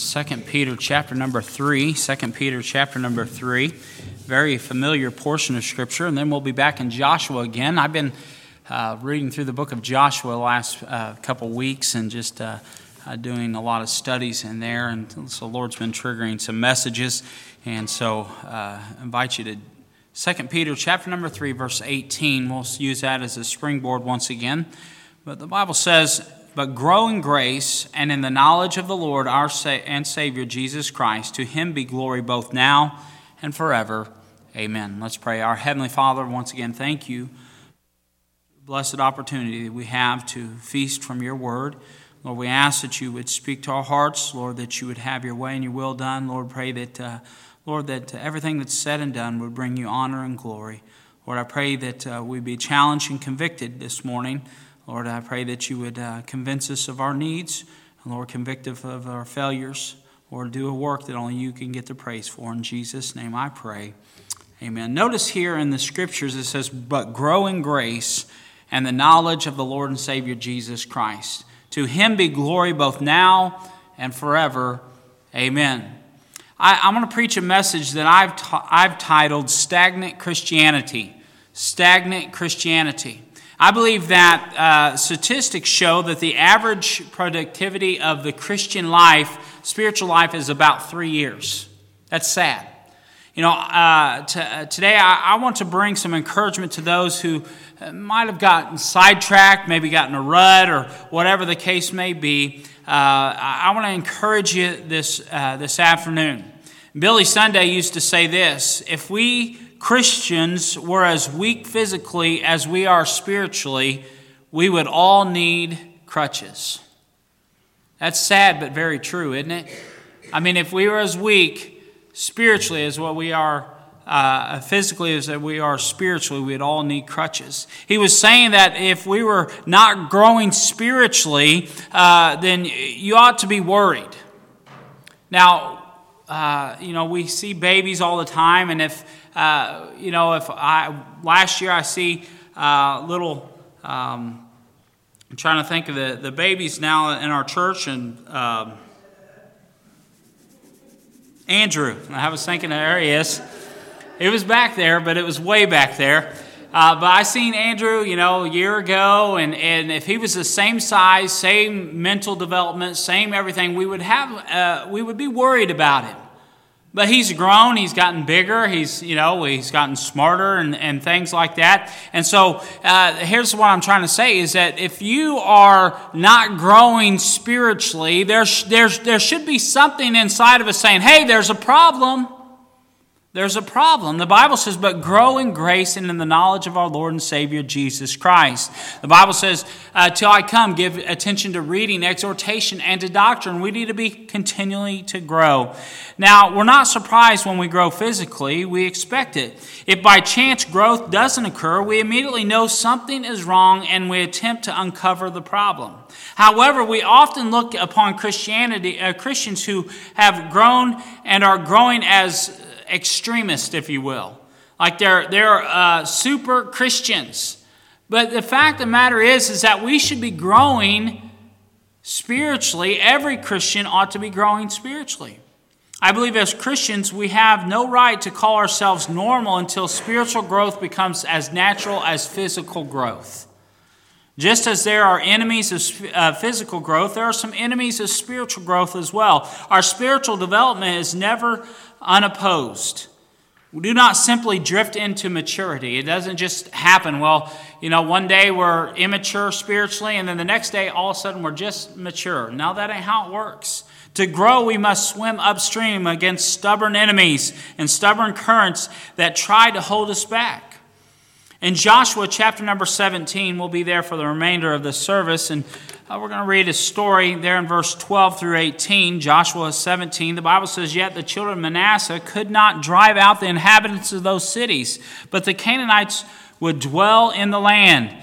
2 Peter chapter number 3. 2 Peter chapter number 3. Very familiar portion of Scripture. And then we'll be back in Joshua again. I've been uh, reading through the book of Joshua the last uh, couple weeks and just uh, uh, doing a lot of studies in there. And so the Lord's been triggering some messages. And so uh, invite you to 2 Peter chapter number 3, verse 18. We'll use that as a springboard once again. But the Bible says, but grow in grace and in the knowledge of the Lord our Sa- and Savior Jesus Christ. To him be glory both now and forever. Amen. Let's pray. Our Heavenly Father, once again, thank you. Blessed opportunity that we have to feast from your word. Lord, we ask that you would speak to our hearts, Lord, that you would have your way and your will done. Lord, pray that, uh, Lord, that everything that's said and done would bring you honor and glory. Lord, I pray that uh, we be challenged and convicted this morning. Lord, I pray that you would uh, convince us of our needs, and Lord, convict us of our failures, or do a work that only you can get the praise for. In Jesus' name I pray. Amen. Notice here in the scriptures it says, But grow in grace and the knowledge of the Lord and Savior Jesus Christ. To him be glory both now and forever. Amen. I, am going to preach a message that I've, t- I've titled Stagnant Christianity. Stagnant Christianity. I believe that uh, statistics show that the average productivity of the Christian life, spiritual life, is about three years. That's sad. You know, uh, t- uh, today I-, I want to bring some encouragement to those who uh, might have gotten sidetracked, maybe gotten a rut, or whatever the case may be. Uh, I, I want to encourage you this, uh, this afternoon. Billy Sunday used to say this if we Christians were as weak physically as we are spiritually, we would all need crutches. That's sad, but very true, isn't it? I mean, if we were as weak spiritually as what we are uh, physically as we are spiritually, we'd all need crutches. He was saying that if we were not growing spiritually, uh, then you ought to be worried. Now, uh, you know, we see babies all the time, and if uh, you know, if I last year I see uh, little. Um, I'm trying to think of the, the babies now in our church, and um, Andrew. I was thinking there he is. It was back there, but it was way back there. Uh, but I seen Andrew, you know, a year ago, and, and if he was the same size, same mental development, same everything, we would have uh, we would be worried about him. But he's grown, he's gotten bigger, he's, you know, he's gotten smarter and, and things like that. And so uh, here's what I'm trying to say is that if you are not growing spiritually, there's, there's, there should be something inside of us saying, hey, there's a problem. There's a problem. The Bible says, but grow in grace and in the knowledge of our Lord and Savior Jesus Christ. The Bible says, uh, till I come, give attention to reading, exhortation, and to doctrine. We need to be continually to grow. Now, we're not surprised when we grow physically. We expect it. If by chance growth doesn't occur, we immediately know something is wrong and we attempt to uncover the problem. However, we often look upon Christianity, uh, Christians who have grown and are growing as extremists, if you will. Like they're, they're uh, super Christians. But the fact of the matter is, is that we should be growing spiritually. Every Christian ought to be growing spiritually. I believe as Christians, we have no right to call ourselves normal until spiritual growth becomes as natural as physical growth. Just as there are enemies of uh, physical growth, there are some enemies of spiritual growth as well. Our spiritual development is never unopposed. We do not simply drift into maturity. It doesn't just happen. Well, you know, one day we're immature spiritually, and then the next day, all of a sudden, we're just mature. Now, that ain't how it works. To grow, we must swim upstream against stubborn enemies and stubborn currents that try to hold us back. In Joshua chapter number 17, we'll be there for the remainder of the service, and uh, we're going to read a story there in verse 12 through 18, Joshua 17. The Bible says, Yet the children of Manasseh could not drive out the inhabitants of those cities, but the Canaanites would dwell in the land.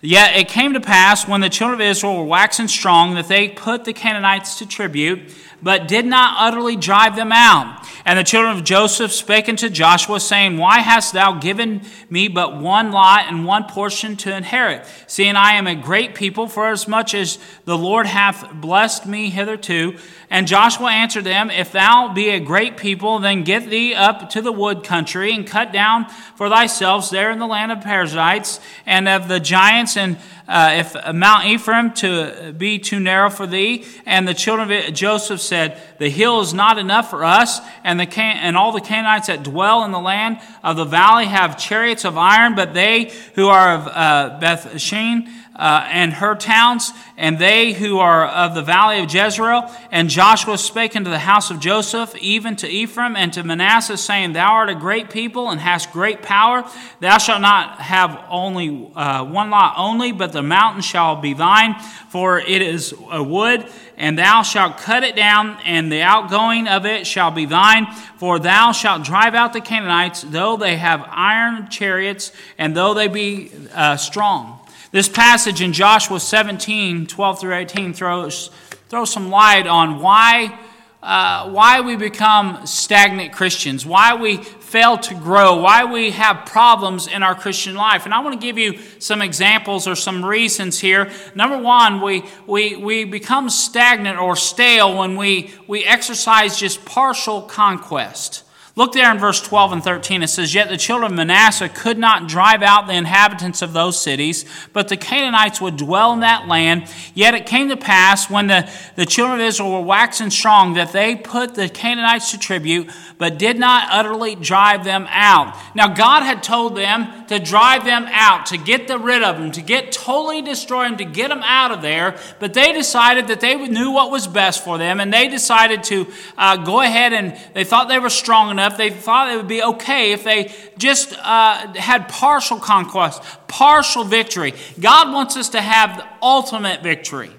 Yet it came to pass when the children of Israel were waxing strong that they put the Canaanites to tribute but did not utterly drive them out. And the children of Joseph spake unto Joshua, saying, Why hast thou given me but one lot and one portion to inherit, seeing I am a great people, for as much as the Lord hath blessed me hitherto? And Joshua answered them, If thou be a great people, then get thee up to the wood country, and cut down for thyself there in the land of Perizzites, and of the giants, and uh, if Mount Ephraim to be too narrow for thee. And the children of Joseph said, The hill is not enough for us, and, the Can- and all the Canaanites that dwell in the land of the valley have chariots of iron, but they who are of uh, Beth Shean, uh, and her towns, and they who are of the valley of Jezreel. And Joshua spake unto the house of Joseph, even to Ephraim and to Manasseh, saying, Thou art a great people and hast great power. Thou shalt not have only uh, one lot only, but the mountain shall be thine, for it is a wood, and thou shalt cut it down, and the outgoing of it shall be thine. For thou shalt drive out the Canaanites, though they have iron chariots, and though they be uh, strong. This passage in Joshua 17, 12 through 18 throws, throws some light on why, uh, why we become stagnant Christians, why we fail to grow, why we have problems in our Christian life. And I want to give you some examples or some reasons here. Number one, we, we, we become stagnant or stale when we, we exercise just partial conquest. Look there in verse 12 and 13. It says, Yet the children of Manasseh could not drive out the inhabitants of those cities, but the Canaanites would dwell in that land. Yet it came to pass when the, the children of Israel were waxing strong that they put the Canaanites to tribute, but did not utterly drive them out. Now, God had told them to drive them out, to get the rid of them, to get totally destroy them, to get them out of there, but they decided that they knew what was best for them, and they decided to uh, go ahead and they thought they were strong enough enough, they thought it would be okay if they just uh, had partial conquest, partial victory. God wants us to have the ultimate victory.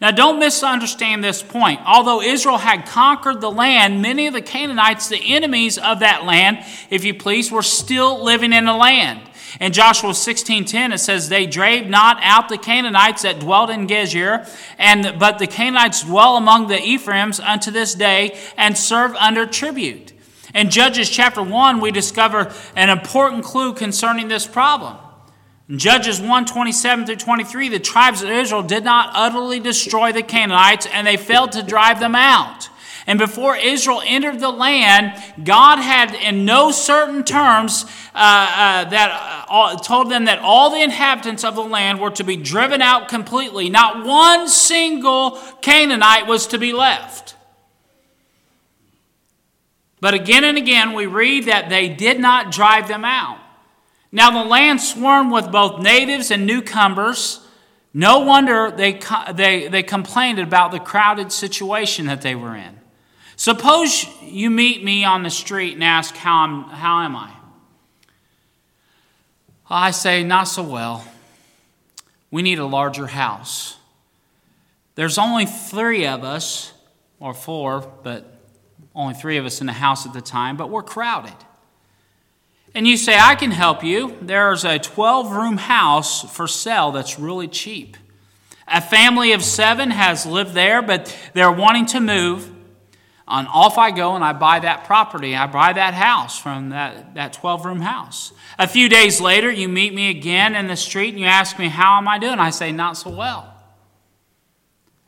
Now, don't misunderstand this point. Although Israel had conquered the land, many of the Canaanites, the enemies of that land, if you please, were still living in the land. In Joshua 16:10 it says they drave not out the Canaanites that dwelt in Gezer and but the Canaanites dwell among the Ephraims unto this day and serve under tribute. In Judges chapter 1, we discover an important clue concerning this problem. In Judges 1 27 through 23, the tribes of Israel did not utterly destroy the Canaanites and they failed to drive them out. And before Israel entered the land, God had, in no certain terms, uh, uh, that uh, told them that all the inhabitants of the land were to be driven out completely. Not one single Canaanite was to be left. But again and again, we read that they did not drive them out. Now, the land swarmed with both natives and newcomers. No wonder they, they, they complained about the crowded situation that they were in. Suppose you meet me on the street and ask, How, I'm, how am I? I say, Not so well. We need a larger house. There's only three of us, or four, but only three of us in the house at the time, but we're crowded. And you say, I can help you. There's a 12 room house for sale that's really cheap. A family of seven has lived there, but they're wanting to move. And off I go and I buy that property. I buy that house from that, that 12 room house. A few days later, you meet me again in the street and you ask me, How am I doing? I say, Not so well.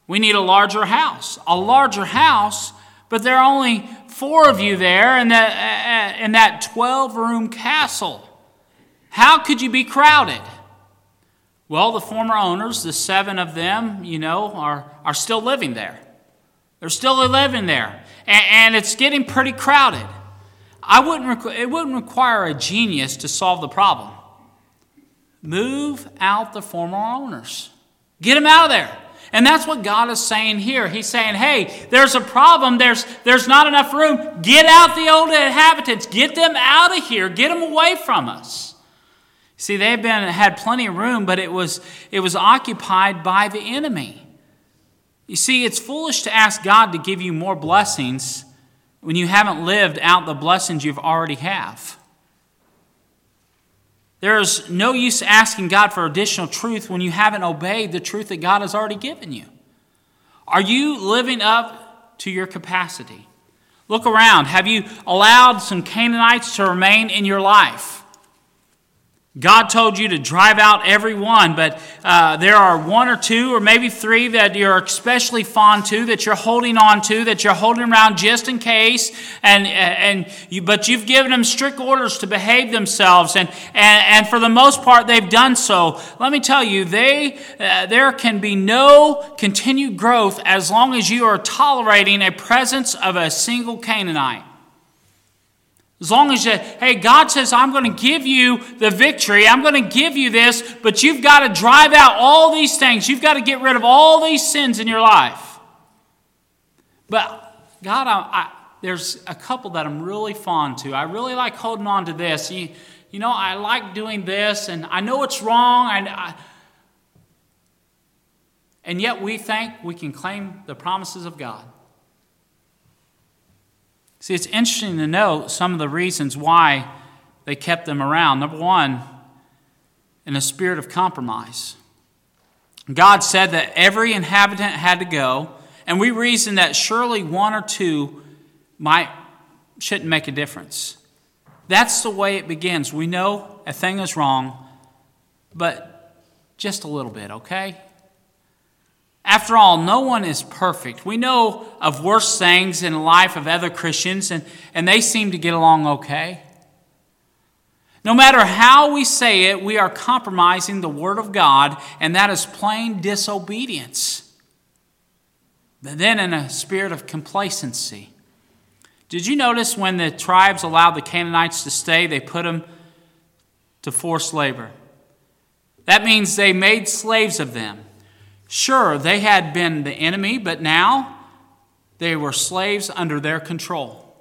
We need a larger house. A larger house but there are only four of you there in that, uh, uh, in that 12 room castle. How could you be crowded? Well, the former owners, the seven of them, you know, are, are still living there. They're still living there. And, and it's getting pretty crowded. I wouldn't, it wouldn't require a genius to solve the problem. Move out the former owners, get them out of there. And that's what God is saying here. He's saying, hey, there's a problem. There's, there's not enough room. Get out the old inhabitants. Get them out of here. Get them away from us. See, they've been, had plenty of room, but it was, it was occupied by the enemy. You see, it's foolish to ask God to give you more blessings when you haven't lived out the blessings you've already have. There's no use asking God for additional truth when you haven't obeyed the truth that God has already given you. Are you living up to your capacity? Look around. Have you allowed some Canaanites to remain in your life? God told you to drive out every one, but uh, there are one or two or maybe three that you're especially fond to, that you're holding on to, that you're holding around just in case, and, and you, but you've given them strict orders to behave themselves, and, and, and for the most part, they've done so. Let me tell you, they, uh, there can be no continued growth as long as you are tolerating a presence of a single Canaanite. As long as you, hey, God says, I'm going to give you the victory. I'm going to give you this, but you've got to drive out all these things. You've got to get rid of all these sins in your life. But God, I, I, there's a couple that I'm really fond to. I really like holding on to this. You, you know, I like doing this, and I know it's wrong. And, I, and yet we think we can claim the promises of God. See, it's interesting to note some of the reasons why they kept them around. Number one, in a spirit of compromise. God said that every inhabitant had to go, and we reasoned that surely one or two might shouldn't make a difference. That's the way it begins. We know a thing is wrong, but just a little bit, okay? After all, no one is perfect. We know of worse things in the life of other Christians, and, and they seem to get along okay. No matter how we say it, we are compromising the Word of God, and that is plain disobedience. But then, in a spirit of complacency. Did you notice when the tribes allowed the Canaanites to stay, they put them to forced labor? That means they made slaves of them. Sure, they had been the enemy, but now they were slaves under their control.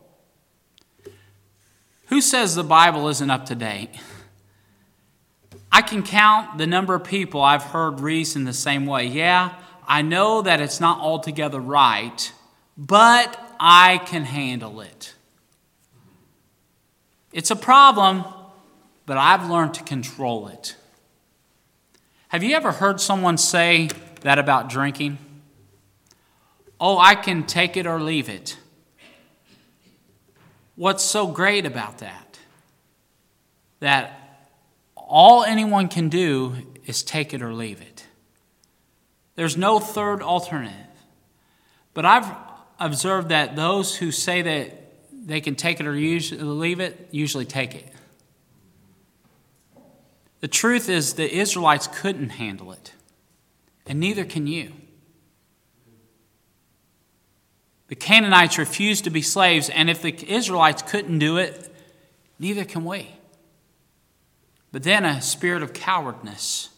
Who says the Bible isn't up to date? I can count the number of people I've heard reason the same way. Yeah, I know that it's not altogether right, but I can handle it. It's a problem, but I've learned to control it. Have you ever heard someone say, that about drinking? Oh, I can take it or leave it. What's so great about that? That all anyone can do is take it or leave it. There's no third alternative. But I've observed that those who say that they can take it or leave it usually take it. The truth is, the Israelites couldn't handle it and neither can you. The Canaanites refused to be slaves, and if the Israelites couldn't do it, neither can we. But then a spirit of cowardness.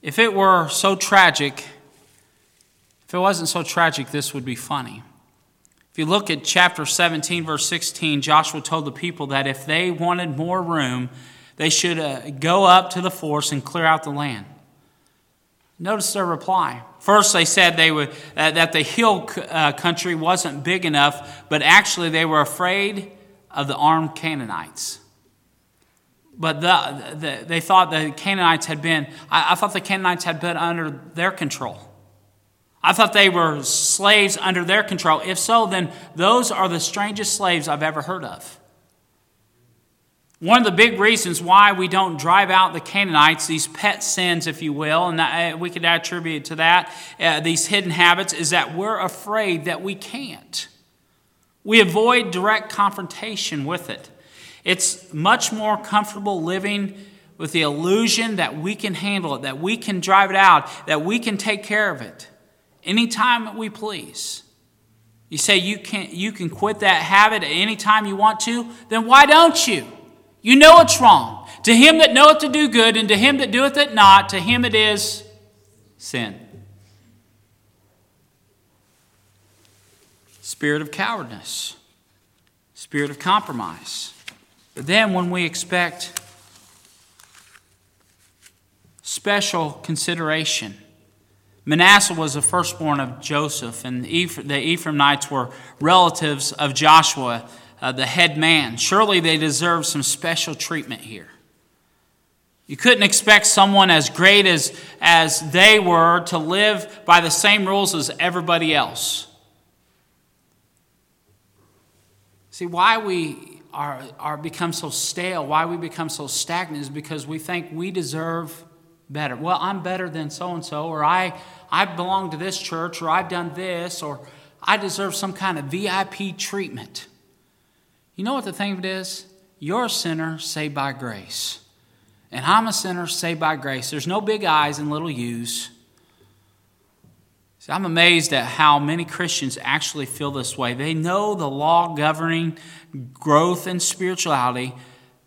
If it were so tragic, if it wasn't so tragic, this would be funny. If you look at chapter 17, verse 16, Joshua told the people that if they wanted more room, they should uh, go up to the force and clear out the land. Notice their reply. First, they said they were, uh, that the hill uh, country wasn't big enough, but actually they were afraid of the armed Canaanites. But the, the, they thought the Canaanites had been, I, I thought the Canaanites had been under their control. I thought they were slaves under their control. If so, then those are the strangest slaves I've ever heard of. One of the big reasons why we don't drive out the Canaanites, these pet sins, if you will, and uh, we could attribute to that, uh, these hidden habits, is that we're afraid that we can't. We avoid direct confrontation with it. It's much more comfortable living with the illusion that we can handle it, that we can drive it out, that we can take care of it anytime we please. You say you can, you can quit that habit at any time you want to, then why don't you? You know it's wrong. To him that knoweth to do good, and to him that doeth it not, to him it is sin. Spirit of cowardice, spirit of compromise. But then when we expect special consideration, Manasseh was the firstborn of Joseph, and the Ephraimites were relatives of Joshua uh, the head man. Surely they deserve some special treatment here. You couldn't expect someone as great as, as they were to live by the same rules as everybody else. See, why we are, are become so stale, why we become so stagnant is because we think we deserve better. Well, I'm better than so and so, or I, I belong to this church, or I've done this, or I deserve some kind of VIP treatment. You know what the thing of it is? You're a sinner saved by grace. And I'm a sinner saved by grace. There's no big I's and little U's. See, I'm amazed at how many Christians actually feel this way. They know the law governing growth in spirituality,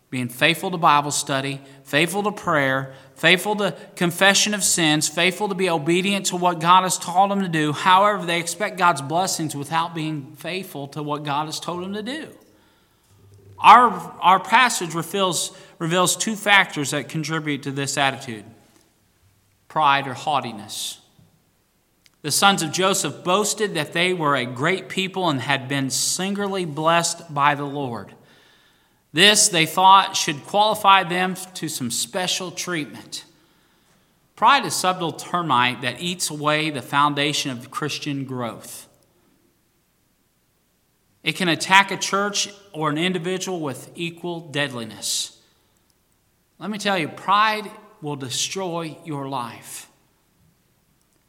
being faithful to Bible study, faithful to prayer, faithful to confession of sins, faithful to be obedient to what God has told them to do. However, they expect God's blessings without being faithful to what God has told them to do. Our, our passage reveals, reveals two factors that contribute to this attitude pride or haughtiness. The sons of Joseph boasted that they were a great people and had been singularly blessed by the Lord. This, they thought, should qualify them to some special treatment. Pride is subtle termite that eats away the foundation of Christian growth. It can attack a church or an individual with equal deadliness. Let me tell you, pride will destroy your life.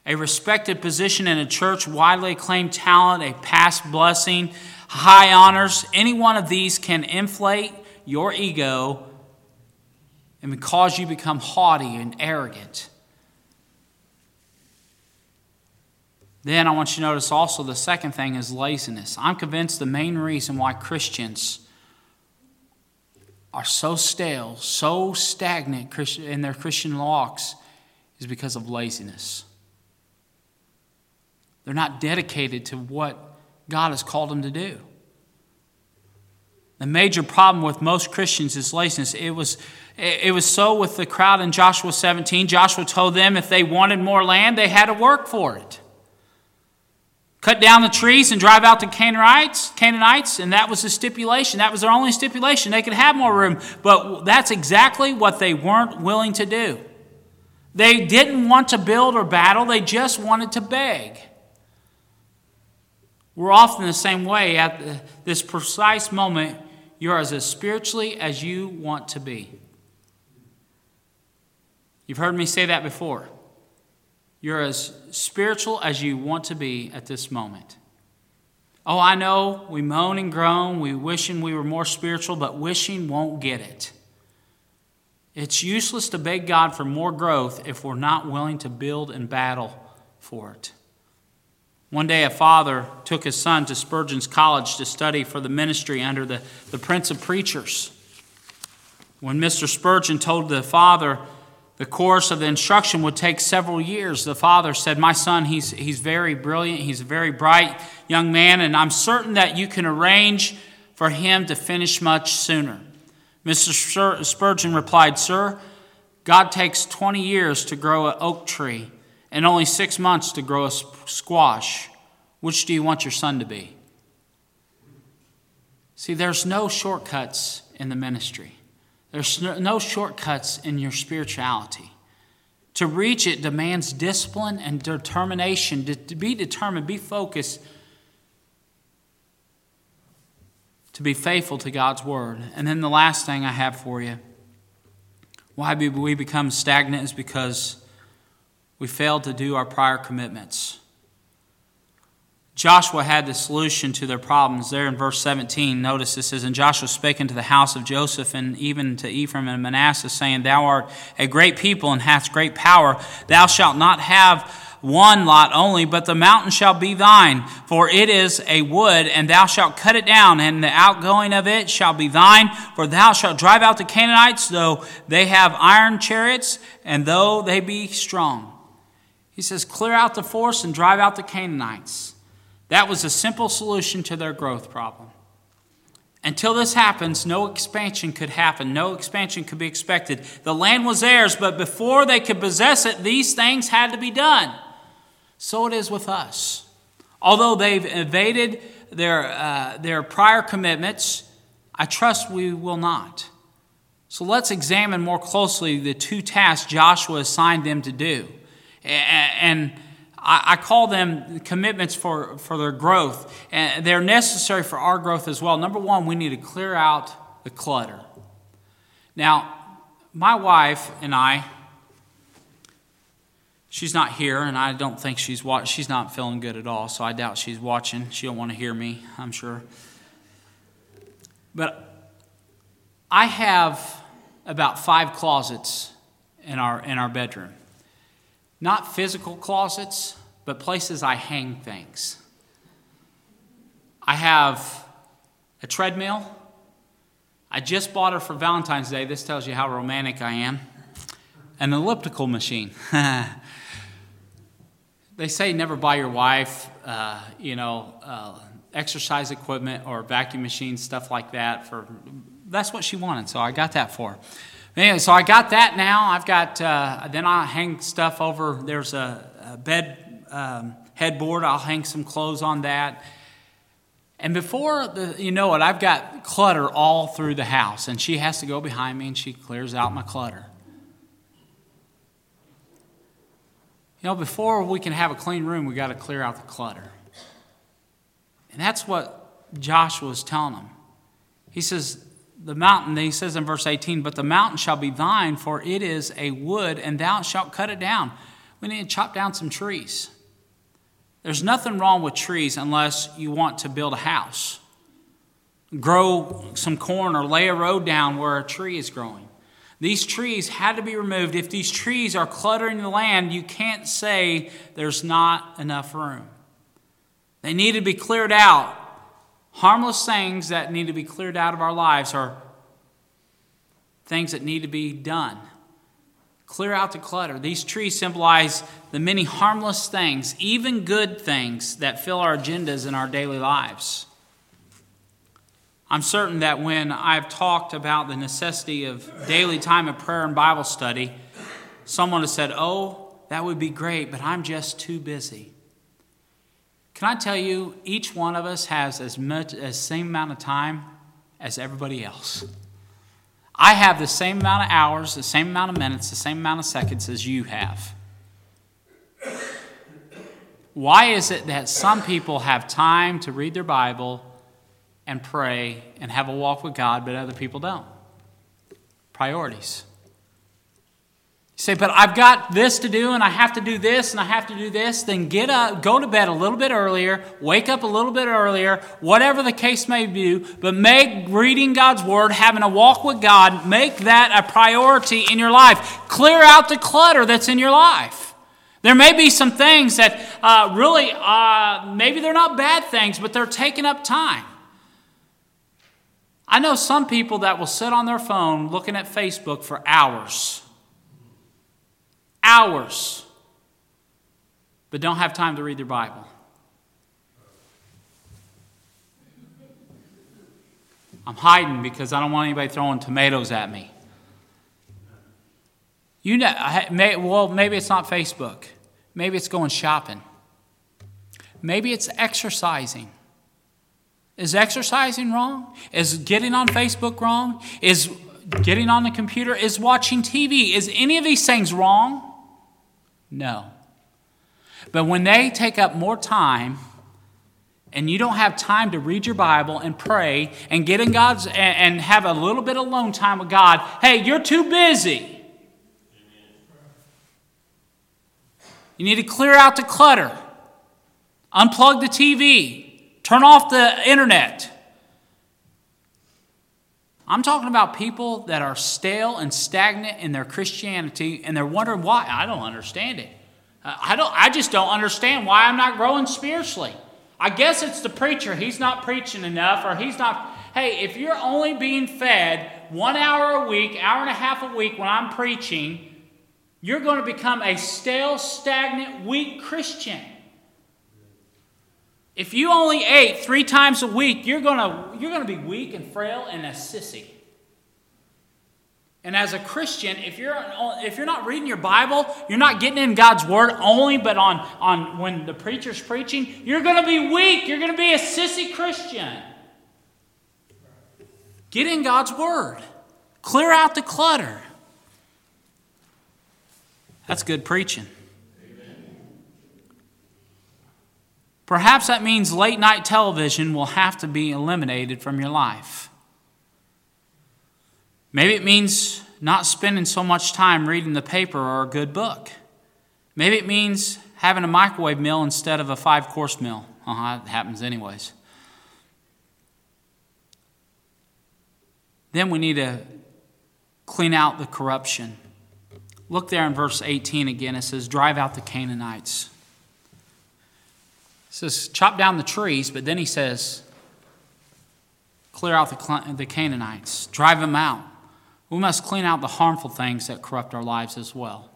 A respected position in a church, widely acclaimed talent, a past blessing, high honors, any one of these can inflate your ego and cause you become haughty and arrogant. Then I want you to notice also the second thing is laziness. I'm convinced the main reason why Christians are so stale, so stagnant in their Christian walks is because of laziness. They're not dedicated to what God has called them to do. The major problem with most Christians is laziness. It was, it was so with the crowd in Joshua 17. Joshua told them if they wanted more land, they had to work for it. Cut down the trees and drive out the Canaanites, Canaanites, and that was the stipulation. That was their only stipulation. They could have more room, but that's exactly what they weren't willing to do. They didn't want to build or battle, they just wanted to beg. We're often the same way at this precise moment you're as spiritually as you want to be. You've heard me say that before. You're as spiritual as you want to be at this moment. Oh, I know we moan and groan, we wishing we were more spiritual, but wishing won't get it. It's useless to beg God for more growth if we're not willing to build and battle for it. One day, a father took his son to Spurgeon's College to study for the ministry under the, the Prince of Preachers. When Mr. Spurgeon told the father the course of the instruction would take several years, the father said, My son, he's, he's very brilliant, he's a very bright young man, and I'm certain that you can arrange for him to finish much sooner. Mr. Spurgeon replied, Sir, God takes 20 years to grow an oak tree and only six months to grow a squash. Which do you want your son to be? See, there's no shortcuts in the ministry, there's no shortcuts in your spirituality. To reach it demands discipline and determination, to be determined, be focused, to be faithful to God's word. And then the last thing I have for you why we become stagnant is because we failed to do our prior commitments. Joshua had the solution to their problems. There in verse 17, notice it says, And Joshua spake unto the house of Joseph and even to Ephraim and Manasseh, saying, Thou art a great people and hast great power. Thou shalt not have one lot only, but the mountain shall be thine, for it is a wood, and thou shalt cut it down, and the outgoing of it shall be thine. For thou shalt drive out the Canaanites, though they have iron chariots, and though they be strong. He says, Clear out the force and drive out the Canaanites. That was a simple solution to their growth problem. Until this happens, no expansion could happen. No expansion could be expected. The land was theirs, but before they could possess it, these things had to be done. So it is with us. Although they've evaded their, uh, their prior commitments, I trust we will not. So let's examine more closely the two tasks Joshua assigned them to do. And I call them commitments for, for their growth. And they're necessary for our growth as well. Number one, we need to clear out the clutter. Now, my wife and I, she's not here, and I don't think she's watch, she's not feeling good at all, so I doubt she's watching. She don't want to hear me, I'm sure. But I have about five closets in our in our bedroom. Not physical closets, but places I hang things. I have a treadmill. I just bought her for Valentine's Day. This tells you how romantic I am. An elliptical machine. they say never buy your wife, uh, you know, uh, exercise equipment or vacuum machines, stuff like that. For that's what she wanted, so I got that for her. Anyway, so I got that now. I've got uh, then I hang stuff over. There's a, a bed um, headboard. I'll hang some clothes on that. And before the, you know it, I've got clutter all through the house, and she has to go behind me and she clears out my clutter. You know, before we can have a clean room, we got to clear out the clutter. And that's what Joshua is telling them. He says, the mountain, he says in verse 18, but the mountain shall be thine, for it is a wood, and thou shalt cut it down. We need to chop down some trees. There's nothing wrong with trees unless you want to build a house, grow some corn, or lay a road down where a tree is growing. These trees had to be removed. If these trees are cluttering the land, you can't say there's not enough room. They need to be cleared out. Harmless things that need to be cleared out of our lives are things that need to be done. Clear out the clutter. These trees symbolize the many harmless things, even good things, that fill our agendas in our daily lives. I'm certain that when I've talked about the necessity of daily time of prayer and Bible study, someone has said, Oh, that would be great, but I'm just too busy. Can I tell you, each one of us has as much as same amount of time as everybody else. I have the same amount of hours, the same amount of minutes, the same amount of seconds as you have. Why is it that some people have time to read their Bible and pray and have a walk with God, but other people don't? Priorities. Say, but I've got this to do and I have to do this and I have to do this. Then get up, go to bed a little bit earlier, wake up a little bit earlier, whatever the case may be, but make reading God's Word, having a walk with God, make that a priority in your life. Clear out the clutter that's in your life. There may be some things that uh, really, uh, maybe they're not bad things, but they're taking up time. I know some people that will sit on their phone looking at Facebook for hours hours, but don't have time to read their Bible. I'm hiding because I don't want anybody throwing tomatoes at me. You know, well, maybe it's not Facebook. Maybe it's going shopping. Maybe it's exercising. Is exercising wrong? Is getting on Facebook wrong? Is getting on the computer? Is watching TV? Is any of these things wrong? No. But when they take up more time, and you don't have time to read your Bible and pray and get in God's and, have a little bit of alone time with God, hey, you're too busy. You need to clear out the clutter, unplug the TV, turn off the internet. I'm talking about people that are stale and stagnant in their Christianity and they're wondering why. I don't understand it. Uh, I, don't, I just don't understand why I'm not growing spiritually. I guess it's the preacher. He's not preaching enough, or he's not. Hey, if you're only being fed one hour a week, hour and a half a week when I'm preaching, you're going to become a stale, stagnant, weak Christian. If you only ate three times a week, you're going you're going to be weak and frail and a sissy. And as a Christian, if you're, if you're not reading your Bible, you're not getting in God's Word only, but on, on when the preacher's preaching, you're going to be weak. You're going to be a sissy Christian. Get in God's Word. Clear out the clutter. That's good preaching. Perhaps that means late night television will have to be eliminated from your life. Maybe it means not spending so much time reading the paper or a good book. Maybe it means having a microwave meal instead of a five course meal. Uh-huh, it happens anyways. Then we need to clean out the corruption. Look there in verse 18 again. It says, Drive out the Canaanites. Says, Chop down the trees, but then he says, Clear out the, the Canaanites, drive them out. We must clean out the harmful things that corrupt our lives as well.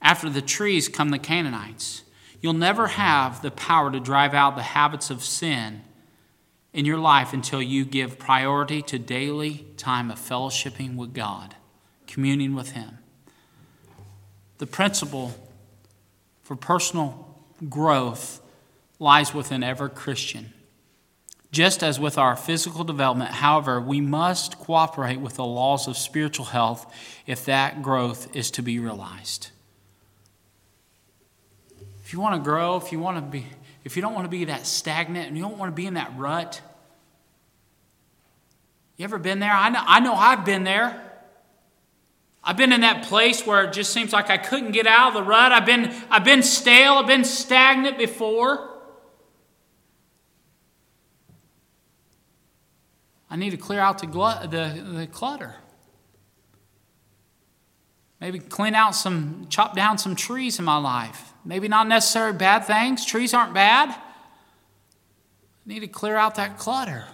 After the trees come the Canaanites. You'll never have the power to drive out the habits of sin in your life until you give priority to daily time of fellowshipping with God, communing with Him. The principle for personal growth lies within every Christian. Just as with our physical development, however, we must cooperate with the laws of spiritual health if that growth is to be realized. If you want to grow, if you want to be, if you don't want to be that stagnant and you don't want to be in that rut, you ever been there? I know, I know I've been there. I've been in that place where it just seems like I couldn't get out of the rut. I've been, I've been stale, I've been stagnant before. I need to clear out the, the, the clutter. Maybe clean out some, chop down some trees in my life. Maybe not necessarily bad things. Trees aren't bad. I need to clear out that clutter.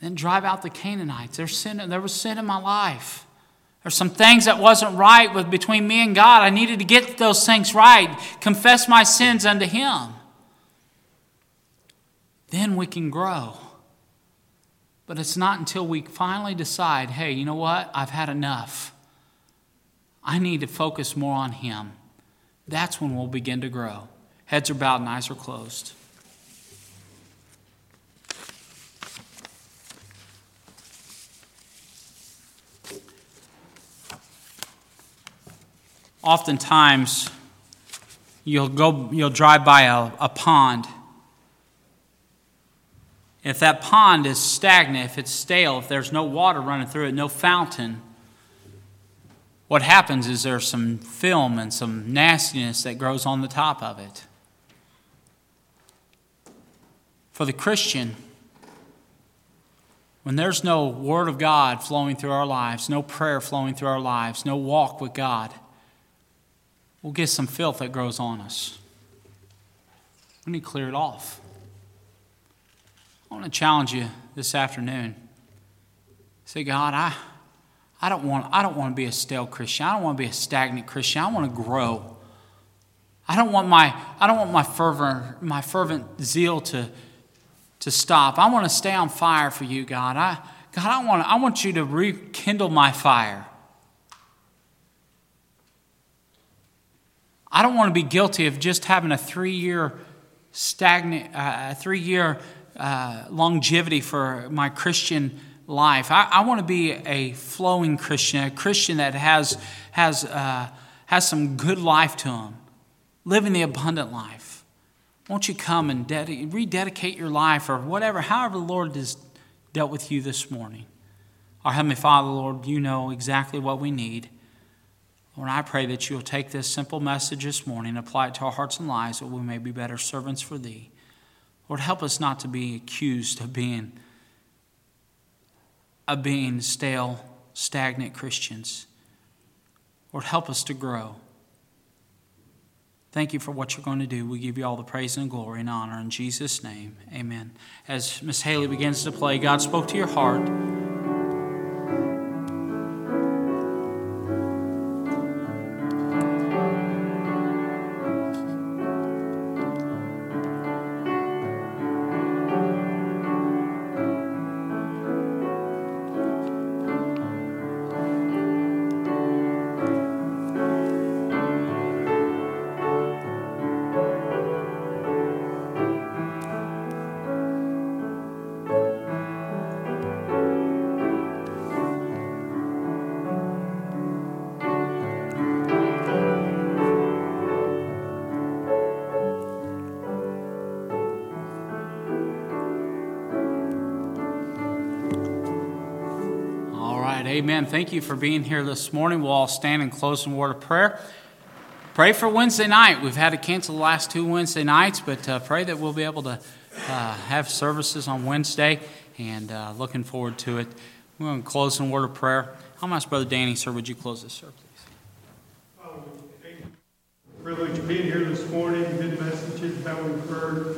Then drive out the Canaanites. There's sin, there was sin in my life. There's some things that wasn't right with between me and God. I needed to get those things right. Confess my sins unto Him. Then we can grow. But it's not until we finally decide, hey, you know what? I've had enough. I need to focus more on Him. That's when we'll begin to grow. Heads are bowed and eyes are closed. Oftentimes, you'll go you'll drive by a, a pond if that pond is stagnant if it's stale if there's no water running through it no fountain what happens is there's some film and some nastiness that grows on the top of it. For the Christian, when there's no Word of God flowing through our lives, no prayer flowing through our lives, no walk with God, we'll get some filth that grows on us. We need to clear it off. I want to challenge you this afternoon. Say, God, I. I don't want, I don't want to be a stale Christian. I don't want to be a stagnant Christian. I want to grow. I don't want my, I don't want my fervent, my fervent zeal to, to stop. I want to stay on fire for you, God. I, God, I want, I want you to rekindle my fire. I don't want to be guilty of just having a three year stagnant, uh, three year uh, longevity for my Christian life. I, I want to be a flowing Christian, a Christian that has, has, uh, has some good life to him, living the abundant life. Won't you come and ded- rededicate your life or whatever, however the Lord has dealt with you this morning? Our Heavenly Father, Lord, you know exactly what we need. Lord, I pray that you'll take this simple message this morning and apply it to our hearts and lives that we may be better servants for Thee. Lord, help us not to be accused of being of being stale, stagnant Christians. Lord, help us to grow. Thank you for what you're going to do. We give you all the praise and glory and honor in Jesus' name. Amen. As Miss Haley begins to play, God spoke to your heart. Thank you for being here this morning. We'll all stand and close in word of prayer. Pray for Wednesday night. We've had to cancel the last two Wednesday nights, but uh, pray that we'll be able to uh, have services on Wednesday and uh, looking forward to it. We're going to close in word of prayer. How much, Brother Danny, sir, would you close this, sir, please? Thank you. Privilege of being here this morning, good messages that we've heard.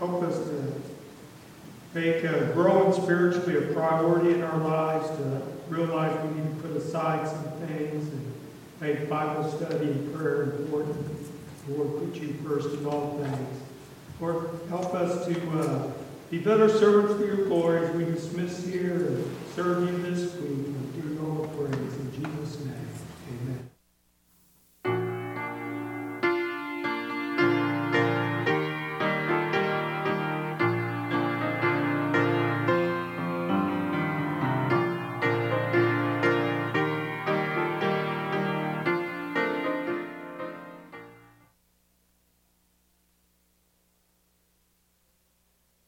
Help us to make uh, growing spiritually a priority in our lives, to realize we need to put aside some things and make Bible study and prayer important. Lord, put you first in all things. Lord, help us to uh, be better servants for your glory as we dismiss here and serve you this week.